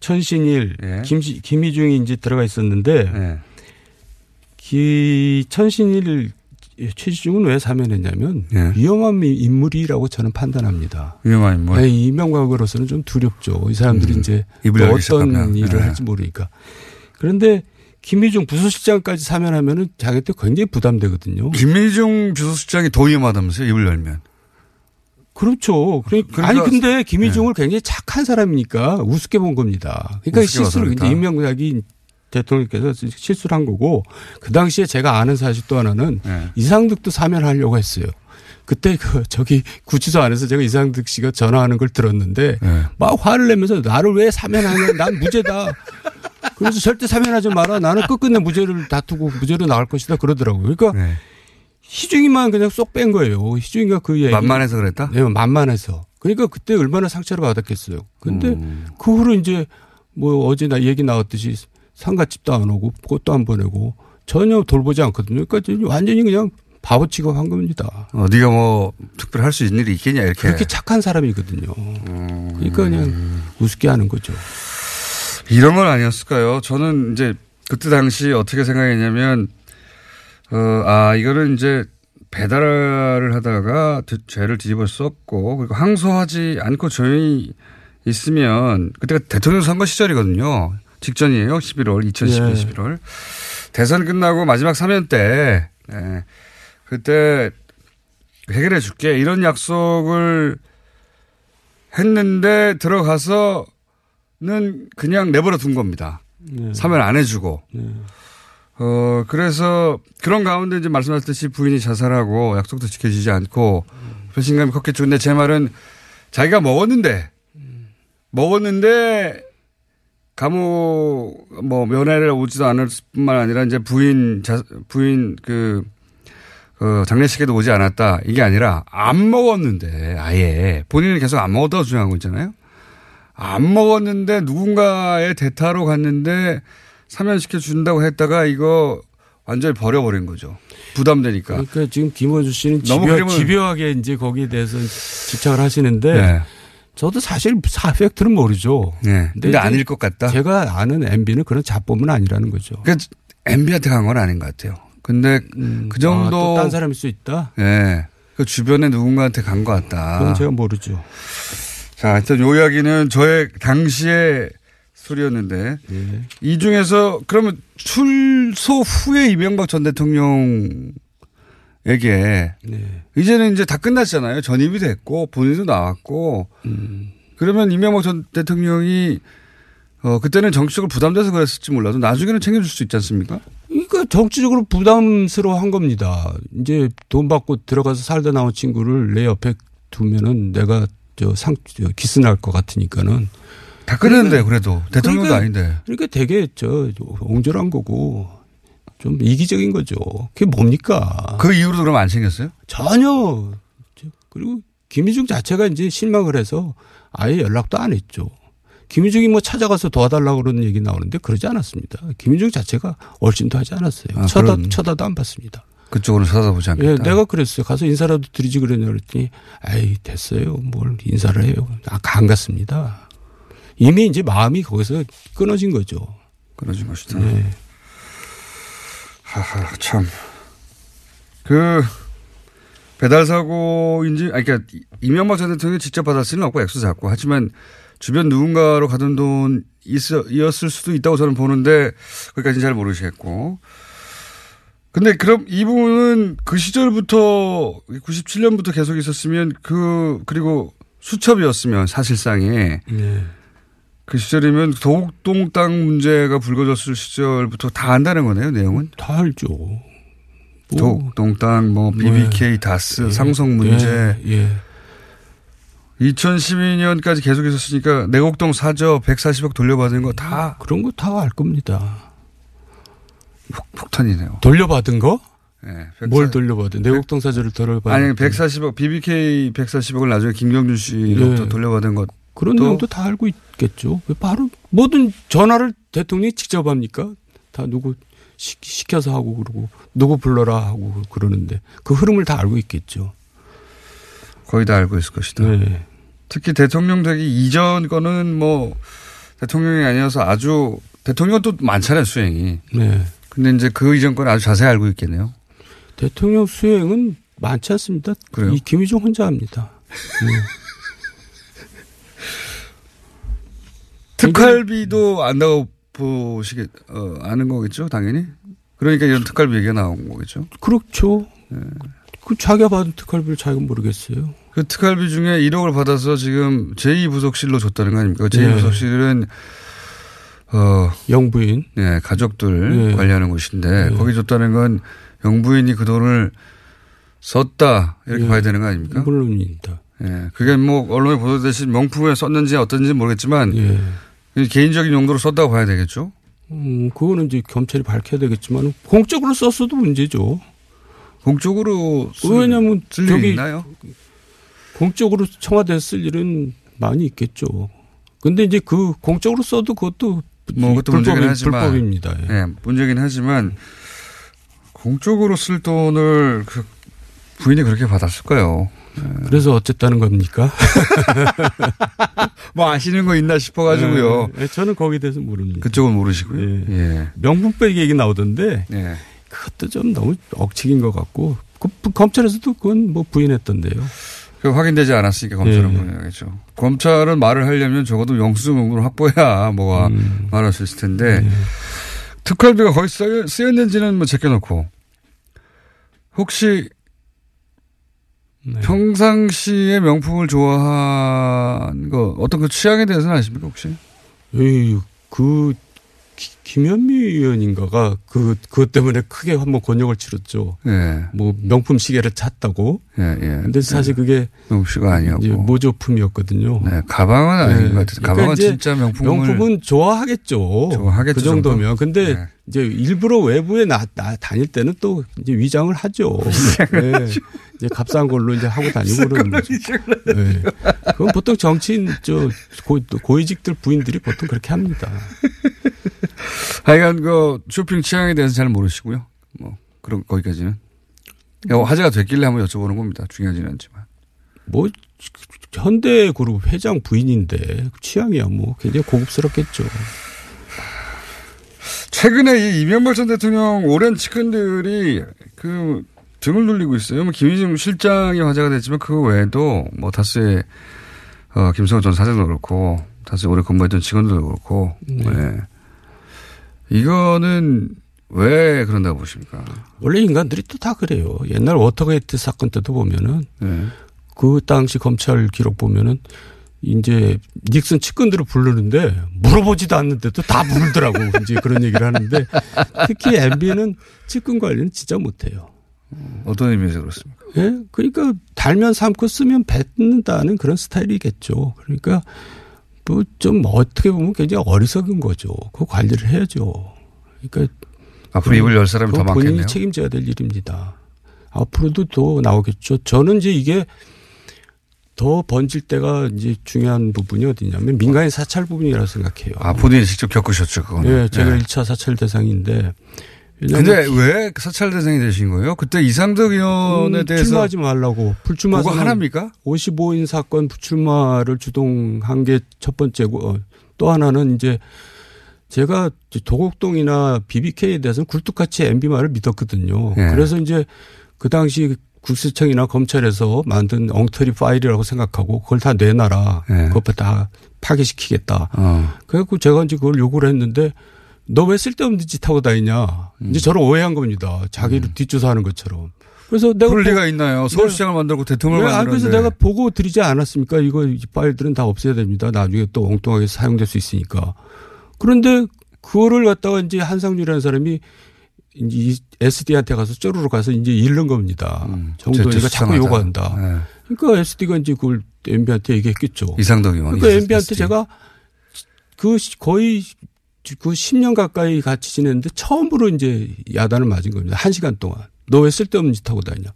천신일, 네. 김시, 김희중이 이제 들어가 있었는데 네. 기 천신일 최시중은 왜 사면했냐면 네. 위험한 인물이라고 저는 판단합니다. 위험한 인물. 네, 이명박으로서는 좀 두렵죠. 이 사람들이 음. 이제 어떤 시작하면. 일을 네. 할지 모르니까. 그런데 김희중 부수실장까지 사면하면은 자기한테 굉장히 부담되거든요. 김희중 비서실장이 더 위험하다면서요, 입을 열면. 그렇죠. 그러니까, 그러니까- 아니 근데 김희중을 굉장히 착한 사람이니까 우습게 본 겁니다. 그러니까 실수를. 이제 이명박이 대통령께서 실수를 한 거고 그 당시에 제가 아는 사실 또 하나는 네. 이상득도 사면하려고 했어요. 그때 그 저기 구치소 안에서 제가 이상득 씨가 전화하는 걸 들었는데 네. 막 화를 내면서 나를 왜 사면하냐 난 무죄다. 그래서 절대 사면하지 마라. 나는 끝끝내 무죄를 다투고 무죄로 나올 것이다 그러더라고요. 그러니까 네. 희중이만 그냥 쏙 뺀 거예요. 희중이가 그 얘기. 만만해서 그랬다? 네, 만만해서. 그러니까 그때 얼마나 상처를 받았겠어요. 근데 음. 그 후로 이제 뭐 어제 나 얘기 나왔듯이 상가집도 안 오고 꽃도 안 보내고 전혀 돌보지 않거든요. 그러니까 완전히 그냥 바보 취급한 겁니다. 어, 네가 뭐 특별히 할 수 있는 일이 있겠냐, 이렇게. 그렇게 착한 사람이거든요. 그러니까 그냥 우습게 하는 거죠. 이런 건 아니었을까요? 저는 이제 그때 당시 어떻게 생각했냐면, 어, 아, 이거는 이제 배달을 하다가 드- 죄를 뒤집어 썼고, 그리고 항소하지 않고 조용히 있으면, 그때가 대통령 선거 시절이거든요. 직전이에요. 11월, 2012년 예. 11월. 대선 끝나고 마지막 사면 때, 예, 그때 해결해 줄게. 이런 약속을 했는데 들어가서는 그냥 내버려 둔 겁니다. 네. 사면 안 해주고. 어, 그래서 그런 가운데 이제 말씀하셨듯이 부인이 자살하고 약속도 지켜지지 않고 배신감이 컸겠죠. 근데 제 말은 자기가 먹었는데, 먹었는데 감옥 뭐 면회를 오지도 않을 뿐만 아니라 이제 부인 자, 부인 그, 그 장례식에도 오지 않았다. 이게 아니라 안 먹었는데 아예 본인은 계속 안 먹었다고 주장하고 있잖아요. 안 먹었는데 누군가의 대타로 갔는데 사면시켜 준다고 했다가 이거 완전히 버려버린 거죠. 부담되니까. 그러니까 지금 김원주 씨는 너무 집요, 집요하게 이제 거기에 대해서 집착을 하시는데 네. 저도 사실 사팩트는 모르죠. 네. 근데 이제 아닐 것 같다. 제가 아는 MB는 그런 잡범은 아니라는 거죠. 그러니까 MB한테 간 건 아닌 것 같아요. 근데 그 정도. 아, 또딴 사람일 수 있다? 예. 그 주변에 누군가한테 간 것 같다. 그건 제가 모르죠. 자, 하여튼 요 이야기는 저의 당시의 소리였는데 예. 이 중에서 그러면 출소 후에 이명박 전 대통령에게 네. 이제는 이제 다 끝났잖아요. 전입이 됐고 본인도 나왔고 음. 그러면 이명박 전 대통령이 어 그때는 정치적으로 부담돼서 그랬을지 몰라도 나중에는 챙겨줄 수 있지 않습니까? 그러니까 정치적으로 부담스러워 한 겁니다. 이제 돈 받고 들어가서 살다 나온 친구를 내 옆에 두면은 내가 저 상, 저 기스 날 것 같으니까는. 다 끝냈는데 그래도 대통령도 아닌데. 그러니까 되게 저 옹졸한 거고 좀 이기적인 거죠. 그게 뭡니까? 그 이후로 그럼 안 챙겼어요? 전혀. 그리고 김희중 자체가 이제 실망을 해서 아예 연락도 안 했죠. 김희중이 뭐 찾아가서 도와달라고 그러는 얘기 나오는데 그러지 않았습니다. 김희중 자체가 얼씬도 하지 않았어요. 아, 쳐다, 그런- 쳐다도 안 봤습니다. 그쪽으로 쳐다보지 않겠다. 예, 내가 그랬어요. 가서 인사라도 드리지 그랬냐 그랬더니, 아이, 됐어요. 뭘 인사를 해요. 아, 간 같습니다. 이미 이제 마음이 거기서 끊어진 거죠. 끊어진 것이다. 네. 하하, 참. 그, 배달 사고인지 아니 그러니까 이명박 전 대통령이 직접 받았을 리는 없고 액수 작고 하지만 주변 누군가로 가던 돈 이었을 수도 있다고 저는 보는데 거기까지는 잘 모르시겠고. 근데 그럼 이 부분은 그 시절부터 97년부터 계속 있었으면 그 그리고 수첩이었으면 사실상에 네. 그 시절이면 도곡동 땅 문제가 불거졌을 시절부터 다 안다는 거네요 내용은 다 알죠. 뭐. 도곡동 땅, 뭐 BBK, 네. 다스, 예. 상성 문제. 예. 예. 2012년까지 계속 있었으니까 내곡동 사저 140억 돌려받은 거 다 그런 거 다 알 겁니다. 폭 탄이네요. 돌려받은 거? 네, 뭘 돌려받은? 내곡동 사저를 돌려받은 아니 140억 BBK 140억을 나중에 김경준 씨로부터 예. 돌려받은 것 그런 또- 내용도 다 알고 있겠죠. 왜 바로 모든 전화를 대통령이 직접 합니까? 다 누구 시, 시켜서 하고 그러고 누구 불러라 하고 그러는데 그 흐름을 다 알고 있겠죠. 거의 다 알고 있을 것이다. 네. 특히 대통령 되기 이전 거는 뭐 대통령이 아니어서 아주 대통령 또 많잖아요 수행이. 네. 근데 이제 그 이전 건 아주 자세히 알고 있겠네요. 대통령 수행은 많지 않습니다. 그래요? 이 김희종 혼자 합니다. 네. 특활비도 안다고 보시겠 어, 아는 거겠죠 당연히. 그러니까 이런 특활비 얘기가 나온 거겠죠. 그렇죠. 그 자기가 받은 특활비를 자기가 모르겠어요. 그 특활비 중에 1억을 받아서 지금 제2부속실로 줬다는 거 아닙니까? 네. 제2부속실은 어 영부인, 네 가족들 네. 관리하는 곳인데 거기 줬다는 건 영부인이 그 돈을 썼다 이렇게 네. 봐야 되는 거 아닙니까? 물론입니다. 예, 그게 뭐 언론에 보도되듯이 명품에 썼는지 어떤지 모르겠지만 예. 개인적인 용도로 썼다고 봐야 되겠죠. 음, 그거는 이제 검찰이 밝혀야 되겠지만 공적으로 썼어도 문제죠. 공적으로 쓸- 왜냐하면 쓸 저기 있나요? 공적으로 청와대에 쓸 일은 많이 있겠죠. 근데 이제 그 공적으로 써도 그것도 뭐 그것도 문제긴 불법이- 하지만 불법입니다. 예. 예, 문제긴 하지만 공적으로 쓸 돈을 그 부인이 그렇게 받았을까요? 그래서 어쨌다는 겁니까? 뭐 아시는 거 있나 싶어가지고요. 예, 저는 거기에 대해서 모릅니다. 그쪽은 모르시고요. 예. 예. 명품백 얘기 나오던데 예. 그것도 좀 너무 억측인 것 같고 그, 검찰에서도 그건 뭐 부인했던데요. 그 확인되지 않았으니까 검찰은 예. 부인하겠죠. 검찰은 말을 하려면 적어도 영수증 정도는 확보해야 뭐가 음. 말할 수 있을 텐데 예. 특활비가 거의 쓰였는지는 뭐 제껴놓고 혹시 네. 평상시에 명품을 좋아한 거 어떤 그 취향에 대해서는 아십니까 혹시? 에이, 그 기- 김현미 의원인가가 그 그것 때문에 크게 한번 권역을 치렀죠. 예. 뭐 명품 시계를 찼다고. 예, 예. 근데 사실 그게 명품시가 아니었고 모조품이었거든요. 네, 가방은 아닌 것 같아요. 가방은 이제 진짜 명품을 명품은 좋아하겠죠. 좋아하겠죠, 그 정도면. 정도. 근데 네. 이제 일부러 외부에 나, 나 다닐 때는 또 이제 위장을 하죠. 네. 이제 값싼 걸로 이제 하고 다니고 그러는 거죠. 네. 그건 보통 정치인 저 고, 고위직들 부인들이 보통 그렇게 합니다. 하여간 그 쇼핑 취향에 대해서 잘 모르시고요. 뭐 그런 거기까지는 야, 화제가 됐길래 한번 여쭤보는 겁니다. 중요하지는 않지만. 뭐 현대그룹 회장 부인인데 취향이야 뭐 굉장히 고급스럽겠죠. 최근에 이 이명박 전 대통령 오랜 측근들이 그 등을 돌리고 있어요. 뭐 김희중 실장이 화제가 됐지만 그거 외에도 뭐 다수의 어, 김성호 전 사장도 그렇고 다수 오래 근무했던 직원들도 그렇고 네. 이거는 왜 그런다고 보십니까? 원래 인간들이 또 다 그래요. 옛날 워터게이트 사건 때도 보면은 네. 그 당시 검찰 기록 보면은 이제 닉슨 측근들을 부르는데 물어보지도 않는데도 다 부르더라고. 이제 그런 얘기를 하는데 특히 MB는 측근 관리는 진짜 못해요. 어떤 의미에서 그렇습니까? 예? 그러니까 달면 삼고 쓰면 뱉는다는 그런 스타일이겠죠. 그러니까 뭐좀 어떻게 보면 굉장히 어리석은 거죠. 그 관리를 해야죠. 그러니까 앞으로 입을 열 사람이 더 그건 본인이 많겠네요. 책임져야 될 일입니다. 앞으로도 더 나오겠죠. 저는 이제 이게 더 번질 때가 이제 중요한 부분이 어디냐면 민간인 사찰 부분이라고 생각해요. 아, 본인이 직접 겪으셨죠, 그거는. 예, 제가 네. 1차 사찰 대상인데. 근데 왜 사찰 대상이 되신 거예요? 그때 이상덕 의원에 음, 대해서 출마하지 말라고. 불출마 그거 하나입니까? 55인 사건 불출마를 주동한 게 첫 번째고 어, 또 하나는 이제 제가 도곡동이나 BBK에 대해서는 굴뚝같이 MB 말을 믿었거든요. 예. 그래서 이제 그 당시 국세청이나 검찰에서 만든 엉터리 파일이라고 생각하고 그걸 다 내놔라. 네. 그것 다 파괴시키겠다. 어. 그래갖고 제가 이제 그걸 요구를 했는데 너 왜 쓸데없는 짓 하고 다니냐. 음. 이제 저를 오해한 겁니다. 자기를 뒷조사하는 것처럼. 그래서 내가 그럴 보- 리가 있나요? 서울시장을 만들고 대통령을 네, 아, 만들었는데. 그래서 내가 보고 드리지 않았습니까? 이거 이 파일들은 다 없애야 됩니다. 나중에 또 엉뚱하게 사용될 수 있으니까. 그런데 그거를 갖다가 이제 한상준이라는 사람이 이제 이 SD한테 가서 쪼르르 가서 이제 잃는 겁니다. 정도니까 제- 자꾸 수상하자. 요구한다. 네. 그러니까 SD가 이제 그걸 MB한테 얘기했겠죠. 이상덕 의원. 그러니까 이- MB한테. 제가 그 시- 거의 그 10년 가까이 같이 지냈는데 처음으로 이제 야단을 맞은 겁니다. 한 시간 동안. 너 왜 쓸데없는 짓 하고 다니냐.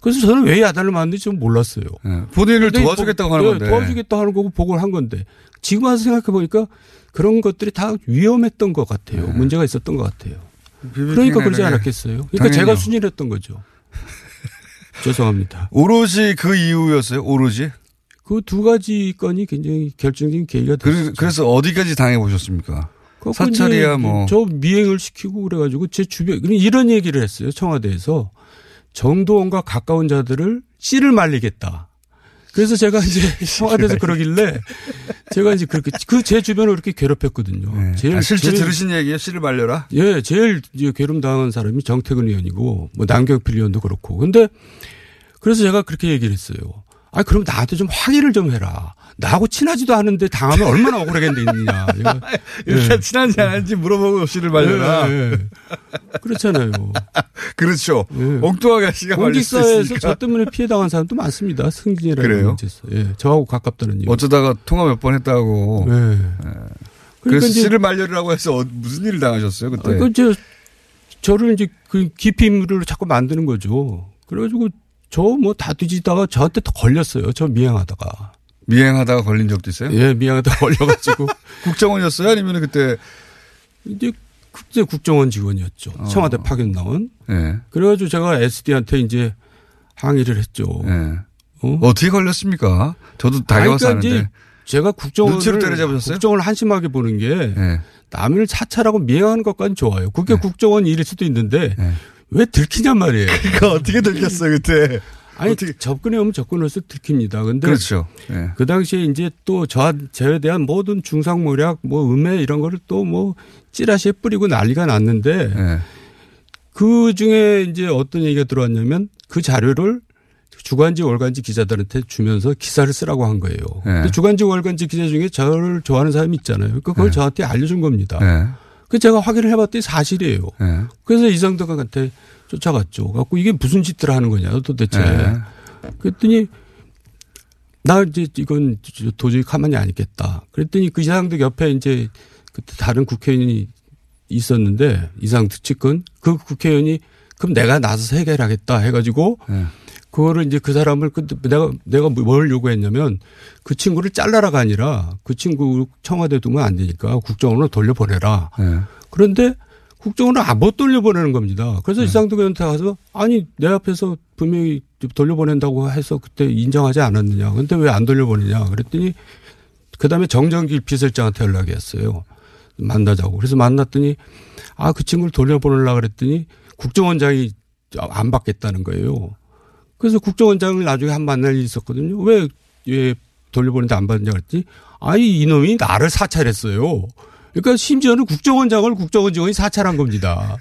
그래서 저는 왜 야단을 맞는지 좀 몰랐어요. 본인을 근데 도와주겠다고 보- 하는 네, 건데. 도와주겠다고 하는 거고 보고를 한 건데 지금 와서 생각해 보니까 그런 것들이 다 위험했던 것 같아요. 문제가 있었던 것 같아요. 그러니까 그러지 네. 않았겠어요. 그러니까 당연히요. 제가 순일했던 거죠. 죄송합니다. 오로지 그 이유였어요. 오로지. 그 두 가지 건이 굉장히 결정적인 계기가 됐어요. 그, 그래서 어디까지 당해 보셨습니까? 사찰이야 뭐. 저 미행을 시키고 그래가지고 제 주변 이런 얘기를 했어요 청와대에서 정도원과 가까운 자들을 씨를 말리겠다. 그래서 제가 이제 청와대에서 그러길래 제가 이제 그렇게 그 제 주변을 그렇게 괴롭혔거든요. 제일 아, 실제 제일- 들으신 얘기예요? 씨를 말려라? 예, 제일 괴롭 당한 사람이 정태근 의원이고 뭐 남경필 의원도 그렇고. 근데 그래서 제가 그렇게 얘기를 했어요. 아, 그럼 나한테 좀 확인을 좀 해라. 나하고 친하지도 않은데 당하면 얼마나 억울하겠느냐. 일단 친한지 안 한지 물어보고 씨를 말려라. 예, 예. 그렇잖아요. 그렇죠. 엉뚱하게 말릴 수 공직사회에서 있으니까. 저 때문에 피해 당한 사람도 많습니다. 승진이라는 그래요? 문제에서. 예, 저하고 가깝다는 이유. 어쩌다가 통화 몇 번 했다고. 네. 예. 그래서 그러니까 씨를 말려라고 해서 어- 무슨 일을 당하셨어요 그때? 아, 그, 저, 저를 이제 그 기피인물을 자꾸 만드는 거죠. 그래가지고 저 뭐 다 뒤지다가 저한테 또 걸렸어요. 저 미행하다가. 미행하다가 걸린 적도 있어요? 예, 미행하다가 걸려가지고. 국정원이었어요? 아니면 그때? 이제 국제 국정원 직원이었죠. 어. 청와대 파견 나온. 예. 그래가지고 제가 SD한테 이제 항의를 했죠. 예. 어떻게 걸렸습니까? 저도 다녀와서 아니, 그러니까 아는데. 제가 국정원을? 국정을 한심하게 보는 게 예. 남을 사찰하고 미행하는 것까지 좋아요. 그게 국정원 일일 수도 있는데 왜 들키냔 말이에요. 그러니까 어떻게 들켰어요 그때? 아니 접근해 오면 접근할수록 들킵니다. 근데 그렇죠. 예. 그 당시에 이제 또 저, 저에 대한 모든 중상모략, 뭐 음해 이런 거를 또 뭐 찌라시에 뿌리고 난리가 났는데 예. 그 중에 이제 어떤 얘기가 들어왔냐면 그 자료를 주간지 월간지 기자들한테 주면서 기사를 쓰라고 한 거예요. 근데 주간지 월간지 기자 중에 저를 좋아하는 사람이 있잖아요. 그러니까 그걸 저한테 알려준 겁니다. 예. 그 제가 확인을 해봤더니 사실이에요. 예. 그래서 이상덕한테 쫓아갔죠. 갖고 이게 무슨 짓들 하는 거냐 도대체. 예. 그랬더니 나 이제 이건 도저히 가만히 안 있겠다. 그랬더니 그 이상덕 옆에 이제 그때 다른 국회의원이 있었는데 이상덕 측근 그 국회의원이 그럼 내가 나서서 해결하겠다 해가지고 그거를 이제 그 사람을 그 내가 내가 뭘 요구했냐면 그 친구를 잘라라가 아니라 그 친구 청와대 두면 안 되니까 국정원으로 돌려보내라. 예. 그런데 국정원을 안못 돌려보내는 겁니다. 그래서 이상덕 의원한테 가서 아니 내 앞에서 분명히 돌려보낸다고 해서 그때 인정하지 않았느냐. 근데 왜 안 돌려보내냐. 그랬더니 그다음에 정정길 비서실장한테 연락이 왔어요. 만나자고. 그래서 만났더니 아 그 친구를 돌려보내려고 그랬더니 국정원장이 안 받겠다는 거예요. 그래서 국정원장을 나중에 한 만날 일이 있었거든요. 왜, 왜 돌려보내는데 안 받느냐 그랬더니 아니 이놈이 나를 사찰했어요. 그러니까 심지어는 국정원 장을 국정원 직원이 사찰한 겁니다.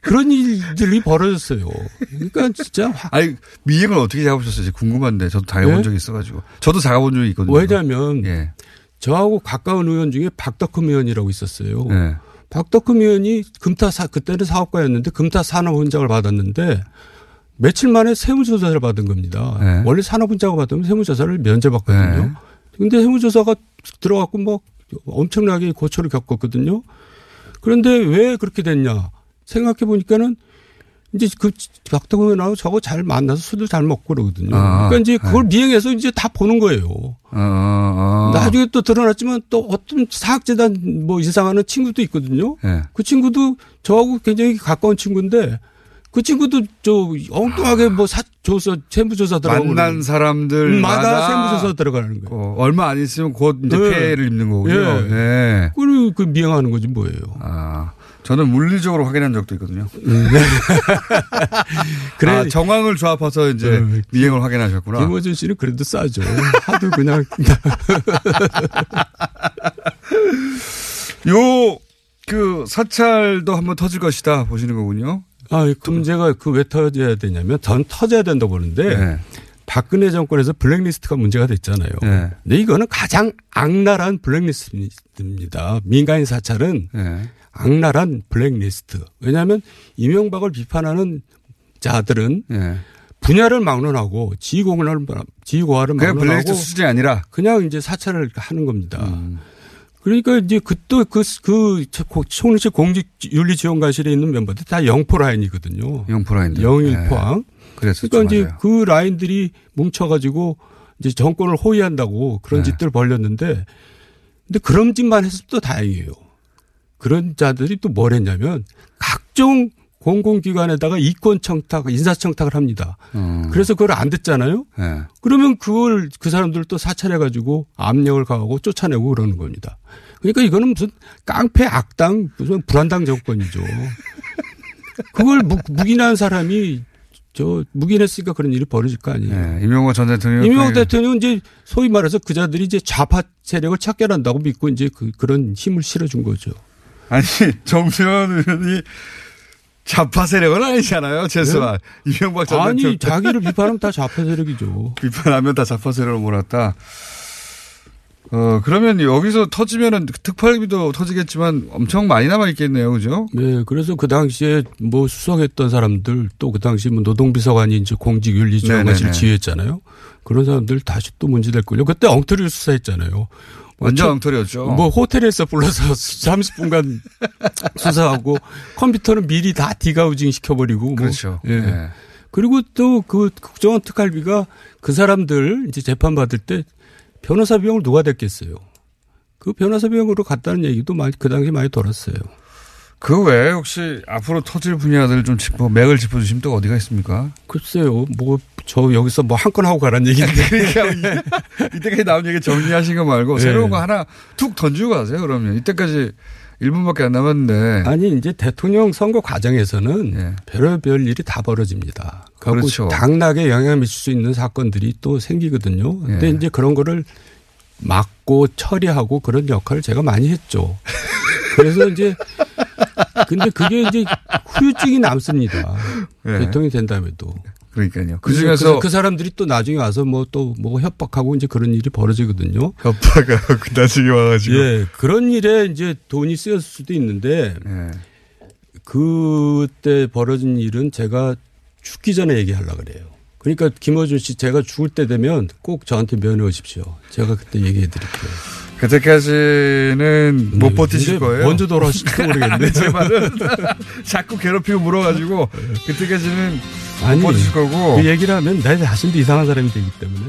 그런 일들이 벌어졌어요. 그러니까 진짜 아니 미행을 어떻게 잡으셨어요? 궁금한데 저도 당해본 예? 적이 있어가지고 저도 잡아본 적이 있거든요. 왜냐하면 예. 저하고 가까운 의원 중에 박덕흠 의원이라고 있었어요. 예. 박덕흠 의원이 금타 사 그때는 사업가였는데 금타 산업훈장을 받았는데 며칠 만에 세무조사를 받은 겁니다. 네. 원래 산업훈장을 받으면 세무조사를 면제받거든요. 근데 세무조사가 들어갔고 뭐 엄청나게 고초를 겪었거든요. 그런데 왜 그렇게 됐냐 생각해 보니까는 이제 그 의원하고 저거 잘 만나서 술도 잘 먹고 그러거든요. 아, 그러니까 이제 그걸 미행해서 이제 다 보는 거예요. 어, 어, 어. 나중에 또 드러났지만 또 어떤 사학재단 뭐 이상하는 친구도 있거든요. 예. 그 친구도 저하고 굉장히 가까운 친구인데 그 친구도 저 엉뚱하게 뭐 사, 조사, 세무조사 들어가고. 만난. 사람들마다 세무조사 들어가는 거예요. 어, 얼마 안 있으면 곧 이제 네. 폐해를 입는 거군요. 예. 예. 그걸 그 미행하는 거지 뭐예요. 아, 저는 물리적으로 확인한 적도 있거든요. 음. 그래. 아, 정황을 조합해서 이제 음. 미행을 확인하셨구나. 김호준 씨는 그래도 싸죠. 하도 그냥. 요, 그, 사찰도 한번 터질 것이다 보시는 거군요. 아, 그 문제가 그 왜 터져야 되냐면 전 터져야 된다고 보는데 네. 박근혜 정권에서 블랙리스트가 문제가 됐잖아요. 네. 근데 이거는 가장 악랄한 블랙리스트입니다. 민간인 사찰은 네. 악랄한 블랙리스트. 왜냐하면 이명박을 비판하는 자들은 네. 분야를 막론하고 지휘공을 지휘고하를 그냥 막론하고 블랙리스트 수준이 아니라 그냥 이제 사찰을 하는 겁니다. 음. 그러니까 이제 그또 그그 총리실 공직윤리지원관실에 있는 멤버들 다 영포 라인이거든요. 영포 라인들. 영일 네. 포항. 그랬었죠. 그러니까 이제 맞아요. 그 라인들이 뭉쳐가지고 이제 정권을 호위한다고 그런 네. 짓들 벌렸는데 근데 그런 짓만 했어도 다행이에요. 그런 자들이 또 뭘 했냐면 각종 공공기관에다가 이권 청탁, 인사 청탁을 합니다. 음. 그래서 그걸 안 듣잖아요. 네. 그러면 그걸 그 사람들 또 사찰해 가지고 압력을 가하고 쫓아내고 그러는 겁니다. 그러니까 이거는 무슨 깡패 악당 무슨 불안당 정권이죠. 그걸 무, 묵인한 사람이 저 묵인했으니까 그런 일이 벌어질 거 아니에요. 네. 임용호 전 대통령. 이명박 대통령은 이제 소위 말해서 그자들이 이제 좌파 세력을 착결한다고 믿고 이제 그, 그런 힘을 실어준 거죠. 아니, 정세현 의원이 좌파 세력은 아니잖아요. 최소한. 이명박 전 네? 아니 대통령. 자기를 비판하면 다 좌파 세력이죠. 비판하면 다 좌파 세력으로 몰았다. 어, 그러면 여기서 터지면은 특활비도 터지겠지만 엄청 많이 남아 있겠네요. 그죠? 네, 그래서 그 당시에 뭐 수석했던 사람들 또 그 당시 뭐 노동비서관이 이제 공직윤리지원관실 네네네. 지휘했잖아요. 그런 사람들 다시 또 문제될 걸요. 그때 엉터리 수사했잖아요. 완전 저- 엉터리였죠. 뭐 호텔에서 불러서 30분간 수사하고 컴퓨터는 미리 다 디가우징 시켜버리고. 뭐. 그렇죠. 예. 네. 그리고 또 그 국정원 특활비가 그 사람들 이제 재판 받을 때 변호사 비용을 누가 댔겠어요. 그 변호사 비용으로 갔다는 얘기도 많이 그 당시 많이 돌았어요. 그 외에 혹시 앞으로 터질 분야들 좀 짚어, 맥을 짚어주시면 또 어디가 있습니까? 글쎄요, 뭐, 저 여기서 뭐 한 건 하고 가란 얘기인데. 그러니까 이- 이때까지 나온 얘기 정리하신 거 말고 네. 새로운 거 하나 툭 던지고 가세요, 그러면. 이때까지 1분밖에 안 남았는데. 아니, 이제 대통령 선거 과정에서는 별의별 일이 다 벌어집니다. 예. 그렇죠. 당락에 영향을 미칠 수 있는 사건들이 또 생기거든요. 근데 예. 이제 그런 거를 막고 처리하고 그런 역할을 제가 많이 했죠. 그래서 이제 근데 그게 이제 후유증이 남습니다. 예. 대통령이 된 다음에도. 그러니까요. 그 중에서 그, 그 사람들이 또 나중에 와서 뭐 또뭐 협박하고 이제 그런 일이 벌어지거든요. 협박하고 그 나중에 와가지고. 예, 그런 일에 이제 돈이 쓰였을 수도 있는데 예. 그때 벌어진 일은 제가 죽기 전에 얘기하려 그래요. 그러니까 김어준 씨 제가 죽을 때 되면 꼭 저한테 면회 오십시오. 제가 그때 얘기해 드릴게요. 그때까지는 못 버티실 근데 거예요. 먼저 돌아오실지 모르겠네. 제 말은 자꾸 괴롭히고 물어가지고 그때까지는 아니, 못 버티실 거고. 그 얘기를 하면 내 자신도 이상한 사람이 되기 때문에.